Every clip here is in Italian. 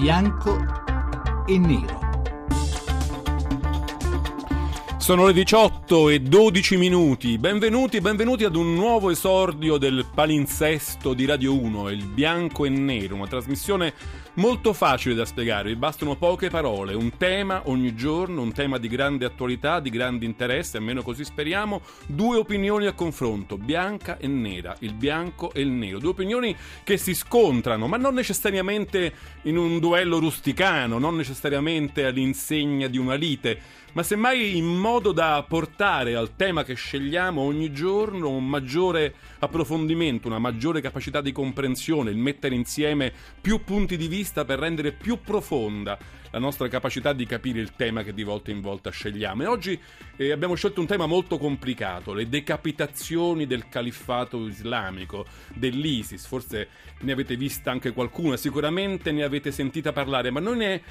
bianco e nero. Sono le 18 e 12 minuti. Benvenuti, benvenuti ad un nuovo esordio del palinsesto di Radio 1, il bianco e nero, una trasmissione molto facile da spiegare, vi bastano poche parole, un tema ogni giorno, un tema di grande attualità, di grande interesse, almeno così speriamo, due opinioni a confronto, bianca e nera, il bianco e il nero, due opinioni che si scontrano, ma non necessariamente in un duello rusticano, non necessariamente all'insegna di una lite, ma semmai in modo da portare al tema che scegliamo ogni giorno un maggiore approfondimento, una maggiore capacità di comprensione, il mettere insieme più punti di vista per rendere più profonda la nostra capacità di capire il tema che di volta in volta scegliamo. E oggi eh, abbiamo scelto un tema molto complicato, le decapitazioni del califfato islamico, dell'ISIS. Forse ne avete vista anche qualcuna, sicuramente ne avete sentita parlare, ma noi ne,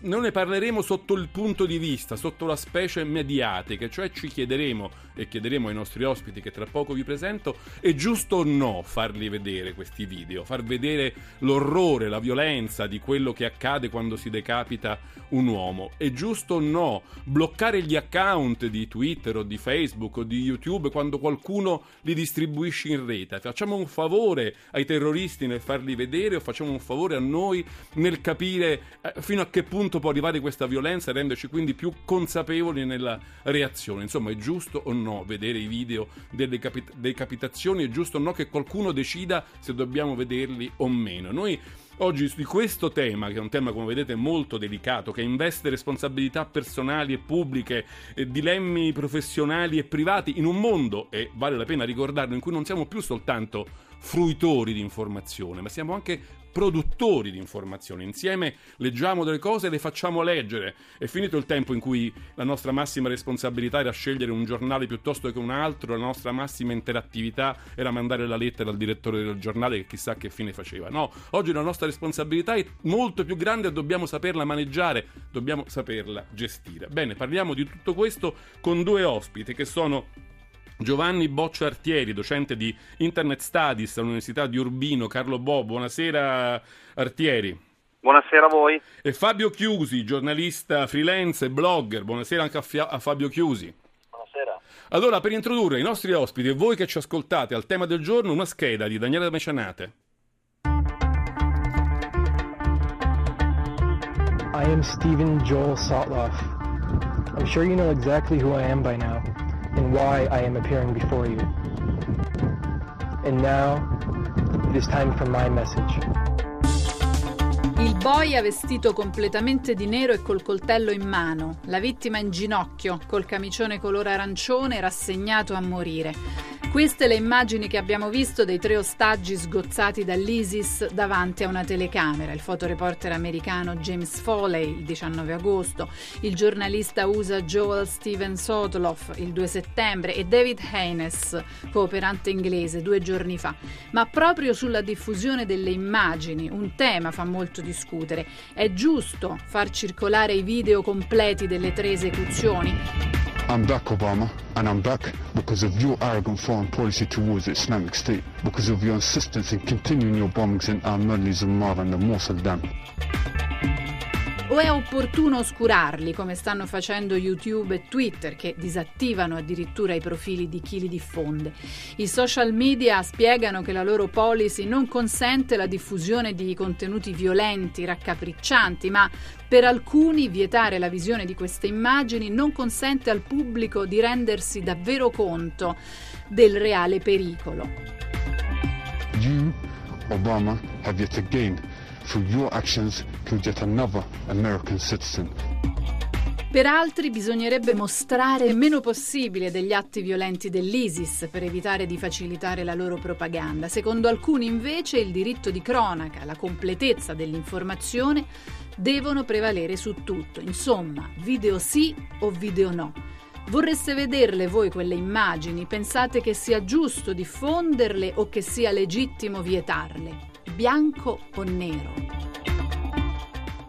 noi ne parleremo sotto il punto di vista, sotto la specie mediatica, cioè ci chiederemo e chiederemo ai nostri ospiti che tra poco vi presento, è giusto o no farli vedere questi video, far vedere l'orrore, la violenza di quello che accade quando si decapita vita un uomo. È giusto o no bloccare gli account di Twitter o di Facebook o di YouTube quando qualcuno li distribuisce in rete? Facciamo un favore ai terroristi nel farli vedere o facciamo un favore a noi nel capire eh, fino a che punto può arrivare questa violenza e renderci quindi più consapevoli nella reazione? Insomma, è giusto o no vedere i video delle capit- decapitazioni? È giusto o no che qualcuno decida se dobbiamo vederli o meno? Noi Oggi di questo tema, che è un tema come vedete molto delicato, che investe responsabilità personali e pubbliche, eh, dilemmi professionali e privati in un mondo, e vale la pena ricordarlo, in cui non siamo più soltanto fruitori di informazione, ma siamo anche produttori di informazioni. Insieme leggiamo delle cose e le facciamo leggere. È finito il tempo in cui la nostra massima responsabilità era scegliere un giornale piuttosto che un altro, la nostra massima interattività era mandare la lettera al direttore del giornale che chissà che fine faceva. No, oggi la nostra responsabilità è molto più grande e dobbiamo saperla maneggiare, dobbiamo saperla gestire. Bene, parliamo di tutto questo con due ospiti che sono Giovanni Boccio Artieri, docente di Internet Studies all'Università di Urbino. Carlo Bo, buonasera Artieri. Buonasera a voi. E Fabio Chiusi, giornalista freelance e blogger. Buonasera anche a, Fia- a Fabio Chiusi. Buonasera. Allora, per introdurre i nostri ospiti e voi che ci ascoltate al tema del giorno, una scheda di Daniele Mecenate. I am Stephen Joel Sotloff. I'm sure you know exactly who I am by now. And why I am appearing before you. And now, it is time for my message. Il boia vestito completamente di nero e col coltello in mano, la vittima in ginocchio, col camicione color arancione rassegnato a morire. Queste le immagini che abbiamo visto dei tre ostaggi sgozzati dall'ISIS davanti a una telecamera. Il fotoreporter americano James Foley il 19 agosto, il giornalista USA Joel Steven Sotloff il 2 settembre e David Haynes, cooperante inglese, due giorni fa. Ma proprio sulla diffusione delle immagini, un tema fa molto discutere. È giusto far circolare i video completi delle tre esecuzioni? I'm back, Obama, and I'm back because of your arrogant foreign policy towards the Islamic State, because of your insistence in continuing your bombings in Zamar and the Mosul Dam. O è opportuno oscurarli come stanno facendo YouTube e Twitter che disattivano addirittura i profili di chi li diffonde? I social media spiegano che la loro policy non consente la diffusione di contenuti violenti, raccapriccianti, ma per alcuni vietare la visione di queste immagini non consente al pubblico di rendersi davvero conto del reale pericolo. You, Obama, have yet again through your actions killed yet another American citizen. Per altri bisognerebbe mostrare il meno possibile degli atti violenti dell'ISIS per evitare di facilitare la loro propaganda. Secondo alcuni invece il diritto di cronaca, la completezza dell'informazione devono prevalere su tutto. Insomma, video sì o video no. Vorreste vederle voi quelle immagini? Pensate che sia giusto diffonderle o che sia legittimo vietarle? Bianco o nero.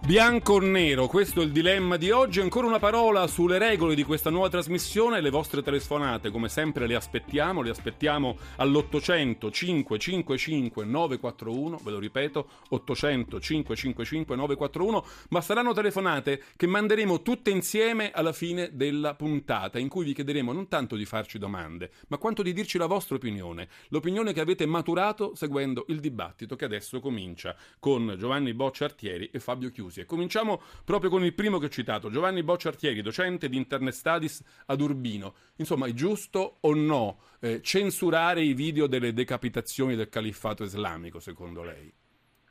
Bianco o nero, questo è il dilemma di oggi. Ancora una parola sulle regole di questa nuova trasmissione. Le vostre telefonate, come sempre, le aspettiamo. Le aspettiamo all'800 555 941. Ve lo ripeto, 800 555 941. Ma saranno telefonate che manderemo tutte insieme alla fine della puntata, in cui vi chiederemo non tanto di farci domande, ma quanto di dirci la vostra opinione. L'opinione che avete maturato seguendo il dibattito che adesso comincia con Giovanni Bocciartieri e Fabio Chiusi. E cominciamo proprio con il primo che ho citato, Giovanni Bocciartieri, docente di Internet Studies ad Urbino. Insomma, è giusto o no eh, censurare i video delle decapitazioni del califfato islamico, secondo lei?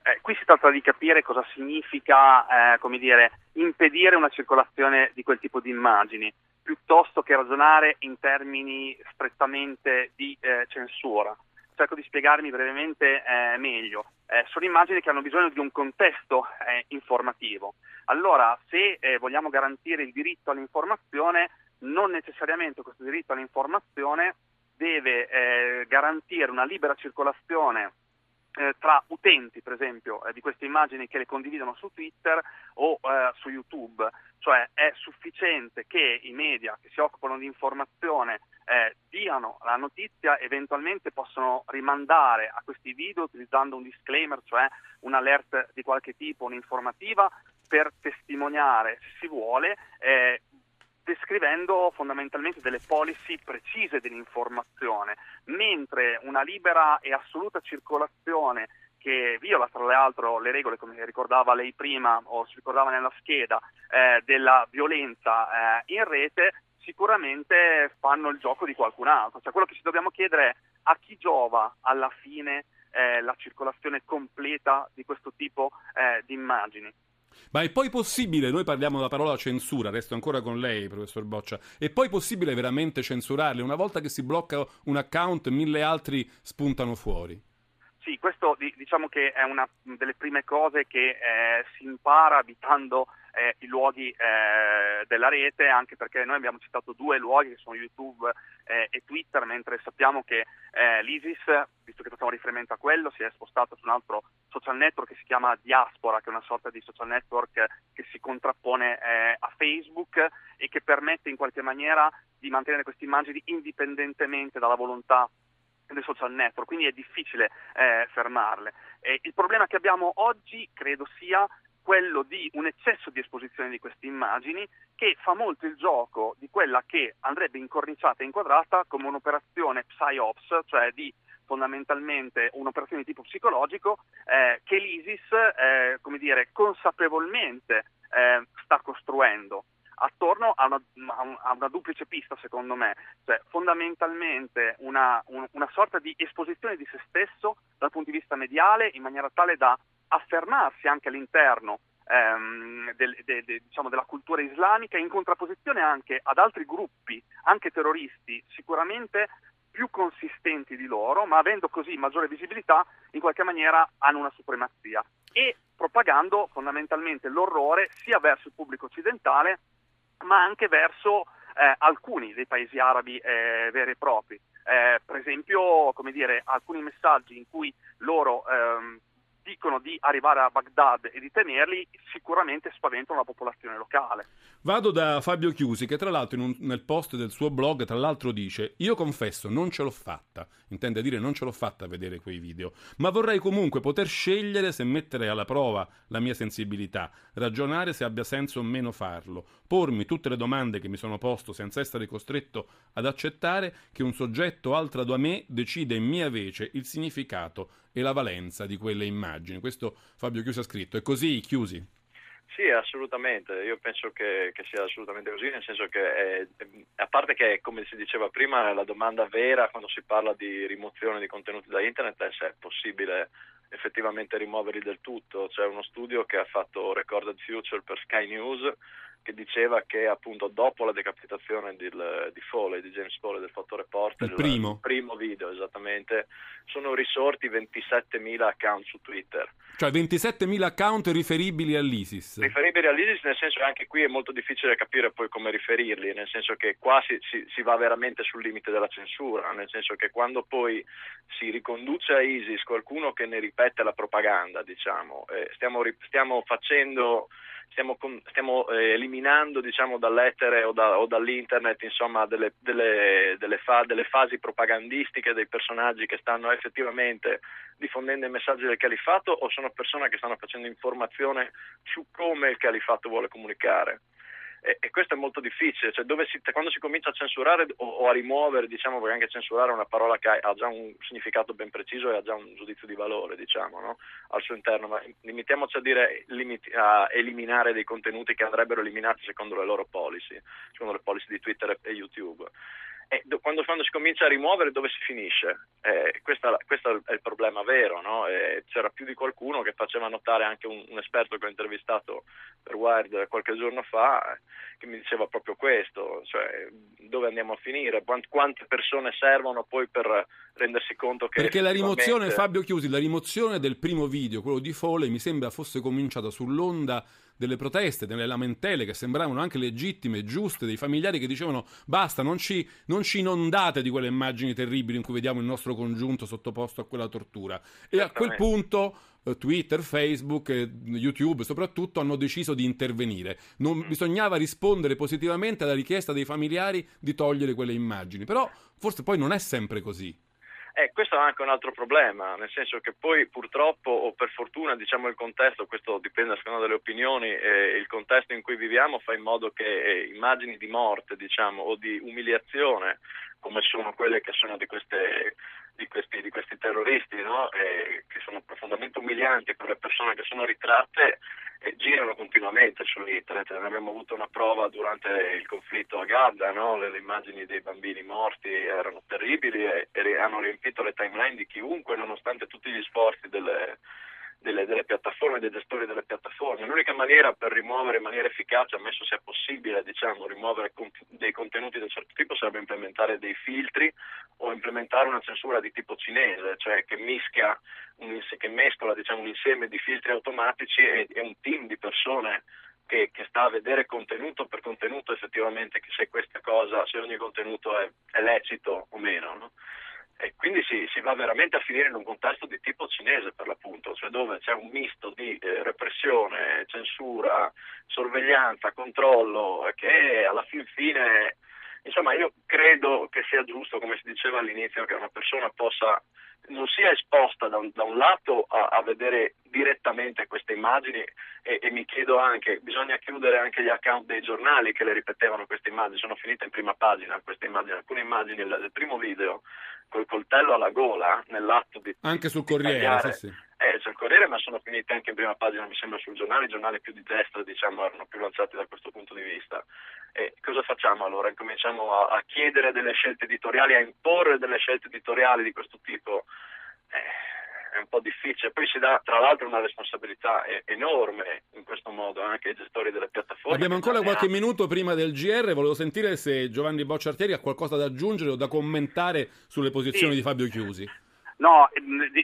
Eh, qui si tratta di capire cosa significa, eh, come dire, impedire una circolazione di quel tipo di immagini, piuttosto che ragionare in termini strettamente di eh, censura cerco di spiegarmi brevemente eh, meglio. Eh, sono immagini che hanno bisogno di un contesto eh, informativo. Allora, se eh, vogliamo garantire il diritto all'informazione, non necessariamente questo diritto all'informazione deve eh, garantire una libera circolazione eh, tra utenti, per esempio, di queste immagini che le condividono su Twitter o su YouTube. Cioè è sufficiente che i media che si occupano di informazione eh, diano la notizia, eventualmente possono rimandare a questi video utilizzando un disclaimer, cioè un alert di qualche tipo, un'informativa, per testimoniare, se si vuole, eh, descrivendo fondamentalmente delle policy precise dell'informazione, mentre una libera e assoluta circolazione che viola tra l'altro le regole, come ricordava lei prima o si ricordava nella scheda, eh, della violenza eh, in rete, sicuramente fanno il gioco di qualcun altro. Cioè, quello che ci dobbiamo chiedere è a chi giova alla fine eh, la circolazione completa di questo tipo eh, di immagini. Ma è poi possibile, noi parliamo della parola censura, resto ancora con lei, professor Boccia, è poi possibile veramente censurarle? Una volta che si blocca un account, mille altri spuntano fuori. Sì, questo diciamo che è una delle prime cose che eh, si impara abitando eh, i luoghi eh, della rete, anche perché noi abbiamo citato due luoghi che sono YouTube eh, e Twitter, mentre sappiamo che eh, l'ISIS, visto che facciamo riferimento a quello, si è spostato su un altro social network che si chiama Diaspora, che è una sorta di social network che si contrappone eh, a Facebook e che permette in qualche maniera di mantenere queste immagini indipendentemente dalla volontà dei social network, quindi è difficile eh, fermarle. Il problema che abbiamo oggi credo sia quello di un eccesso di esposizione di queste immagini che fa molto il gioco di quella che andrebbe incorniciata e inquadrata come un'operazione PsyOps, cioè di fondamentalmente un'operazione di tipo psicologico eh, che l'ISIS eh, come dire, consapevolmente eh, sta costruendo attorno a una, a una, duplice pista secondo me, cioè fondamentalmente una, un, una sorta di esposizione di se stesso dal punto di vista mediale in maniera tale da affermarsi anche all'interno ehm, del, de, de, diciamo della cultura islamica in contrapposizione anche ad altri gruppi, anche terroristi, sicuramente più consistenti di loro, ma avendo così maggiore visibilità, in qualche maniera hanno una supremazia e propagando fondamentalmente l'orrore sia verso il pubblico occidentale, ma anche verso eh, alcuni dei paesi arabi eh, veri e propri. Eh, per esempio, come dire, alcuni messaggi in cui loro ehm, dicono di arrivare a Baghdad e di tenerli, sicuramente spaventano la popolazione locale. Vado da Fabio Chiusi, che tra l'altro un, nel post del suo blog, tra l'altro dice, io confesso, non ce l'ho fatta, intende dire non ce l'ho fatta a vedere quei video, ma vorrei comunque poter scegliere se mettere alla prova la mia sensibilità, ragionare se abbia senso o meno farlo, pormi tutte le domande che mi sono posto senza essere costretto ad accettare che un soggetto altro da me decide in mia vece il significato e la valenza di quelle immagini. Questo Fabio Chiusi ha scritto. È così, Chiusi? Sì, assolutamente, io penso che, che, sia assolutamente così, nel senso che è, a parte che come si diceva prima la domanda vera quando si parla di rimozione di contenuti da internet è se è possibile effettivamente rimuoverli del tutto. C'è uno studio che ha fatto Recorded Future per Sky News che diceva che appunto dopo la decapitazione di, di Foley, di James Foley, del fotoreporter, il primo. il primo video esattamente, sono risorti 27.000 account su Twitter. Cioè 27.000 account riferibili all'ISIS. Riferibili all'ISIS nel senso che anche qui è molto difficile capire poi come riferirli, nel senso che qua si, si, si va veramente sul limite della censura, nel senso che quando poi si riconduce a ISIS qualcuno che ne ripete la propaganda, diciamo, eh, stiamo, stiamo facendo stiamo, stiamo eh, eliminando diciamo, dall'etere o, da, o, dall'internet insomma, delle, delle, delle, fa, delle, fasi propagandistiche dei personaggi che stanno effettivamente diffondendo i messaggi del califato o sono persone che stanno facendo informazione su come il califato vuole comunicare e, e questo è molto difficile, cioè si, quando si comincia a censurare o, o, a rimuovere, diciamo, perché anche censurare è una parola che ha, ha, già un significato ben preciso e ha già un giudizio di valore, diciamo, no? al suo interno, ma limitiamoci a dire limiti, a eliminare dei contenuti che andrebbero eliminati secondo le loro policy, secondo le policy di Twitter e YouTube. E quando, quando, si comincia a rimuovere dove si finisce? Eh, questa, questo è il problema vero, no? eh, c'era più di qualcuno che faceva notare anche un, un, esperto che ho intervistato per Wired qualche giorno fa che mi diceva proprio questo, cioè dove andiamo a finire, quante persone servono poi per rendersi conto che... Perché la rimozione, Fabio Chiusi, la rimozione del primo video, quello di Foley, mi sembra fosse cominciata sull'onda delle proteste, delle lamentele che sembravano anche legittime e giuste dei familiari che dicevano basta, non ci, non ci, inondate di quelle immagini terribili in cui vediamo il nostro congiunto sottoposto a quella tortura. E a quel punto eh, Twitter, Facebook, YouTube soprattutto hanno deciso di intervenire. Non mm. bisognava rispondere positivamente alla richiesta dei familiari di togliere quelle immagini, però forse poi non è sempre così. Eh, questo è anche un altro problema, nel senso che poi purtroppo o per fortuna diciamo il contesto, questo dipende a seconda delle opinioni, eh, il contesto in cui viviamo fa in modo che eh, immagini di morte diciamo, o di umiliazione come sono quelle che sono di, queste, di, questi, di questi, terroristi, no? eh, che sono profondamente umilianti per le persone che sono ritratte, e girano continuamente su internet. Ne abbiamo avuto una prova durante il conflitto a Gaza, no? le, le, immagini dei bambini morti erano terribili e, e, hanno riempito le timeline di chiunque, nonostante tutti gli sforzi delle, delle, delle piattaforme, dei gestori delle piattaforme. L'unica maniera per rimuovere in maniera efficace, ammesso sia possibile, diciamo, rimuovere dei contenuti di un certo tipo, sarebbe implementare dei filtri o implementare una censura di tipo cinese, cioè che mischia un, che mescola diciamo, un insieme di filtri automatici e, e un team di persone che, che, sta a vedere contenuto per contenuto effettivamente se questa cosa, se ogni contenuto è, è lecito o meno. No? E quindi si, si, va veramente a finire in un contesto di tipo cinese per l'appunto, cioè dove c'è un misto di eh, repressione, censura, sorveglianza, controllo, che alla fin fine, insomma io credo che sia giusto, come si diceva all'inizio, che una persona possa non sia esposta da un, da un lato a, a, vedere direttamente queste immagini e, e, mi chiedo anche, bisogna chiudere anche gli account dei giornali che le ripetevano queste immagini, sono finite in prima pagina queste immagini, alcune immagini del, primo video col coltello alla gola nell'atto di... Anche sul Corriere, sì, sì. Eh, sul Corriere, ma sono finite anche in prima pagina, mi sembra, sul giornale, i giornali più di destra, diciamo, erano più lanciati da questo punto di vista. E cosa facciamo allora? Cominciamo a, a chiedere delle scelte editoriali, a imporre delle scelte editoriali di questo tipo? Eh, è un po' difficile. Poi si dà tra l'altro una responsabilità enorme in questo modo anche ai gestori delle piattaforme. Abbiamo ancora qualche minuto prima del GR, volevo sentire se Giovanni Bocciartieri ha qualcosa da aggiungere o da commentare sulle posizioni sì. di Fabio Chiusi. No,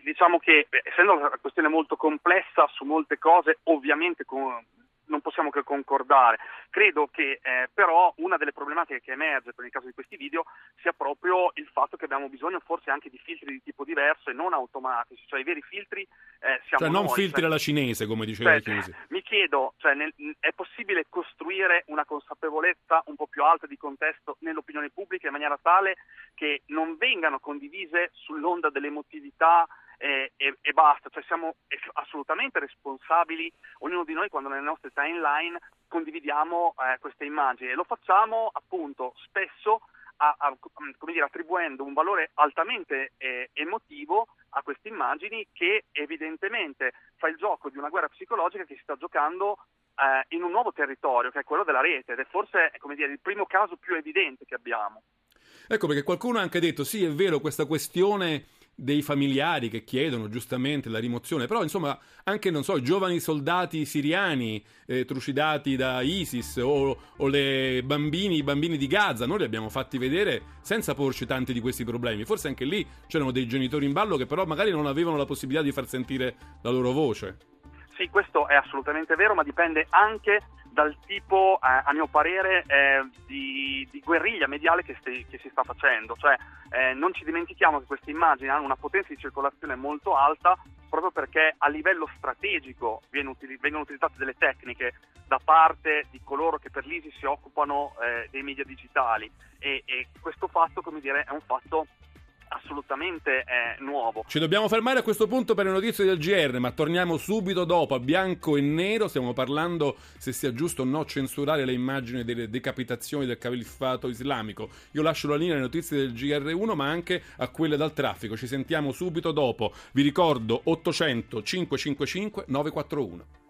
diciamo che essendo una questione molto complessa su molte cose, ovviamente con, non possiamo che concordare. Credo che eh, però una delle problematiche che emerge per il caso di questi video sia proprio il fatto che abbiamo bisogno forse anche di filtri di tipo diverso e non automatici, cioè i veri filtri eh, siamo Cioè non noi, filtri cioè, alla cinese, come diceva cioè, Chiusi. Mi chiedo, cioè, nel, è possibile costruire una consapevolezza un po' più alta di contesto nell'opinione pubblica in maniera tale che non vengano condivise sull'onda dell'emotività e, e, e, basta, cioè siamo assolutamente responsabili, ognuno di noi quando nelle nostre timeline condividiamo eh, queste immagini. E lo facciamo appunto spesso a, a, dire, attribuendo un valore altamente eh, emotivo a queste immagini che evidentemente fa il gioco di una guerra psicologica che si sta giocando eh, in un nuovo territorio che è quello della rete. Ed è forse dire, il primo caso più evidente che abbiamo. Ecco perché qualcuno ha anche detto sì è vero questa questione dei familiari che chiedono giustamente la rimozione, però insomma anche, non so, giovani soldati siriani eh, trucidati da ISIS o, o le bambini, i bambini di Gaza, noi li abbiamo fatti vedere senza porci tanti di questi problemi, forse anche lì c'erano dei genitori in ballo che però magari non avevano la possibilità di far sentire la loro voce. Sì, questo è assolutamente vero, ma dipende anche dal tipo, eh, a mio parere, eh, di, di, guerriglia mediale che, sti, che, si sta facendo. Cioè, eh, non ci dimentichiamo che queste immagini hanno una potenza di circolazione molto alta proprio perché a livello strategico util- vengono utilizzate delle tecniche da parte di coloro che per l'ISIS si occupano eh, dei media digitali e, e questo fatto, come dire, è un fatto assolutamente eh, nuovo. Ci dobbiamo fermare a questo punto per le notizie del GR, ma torniamo subito dopo a bianco e nero. Stiamo parlando se sia giusto o no censurare le immagini delle decapitazioni del califfato islamico. Io lascio la linea alle notizie del GR1, ma anche a quelle dal traffico. Ci sentiamo subito dopo. Vi ricordo 800 555 941.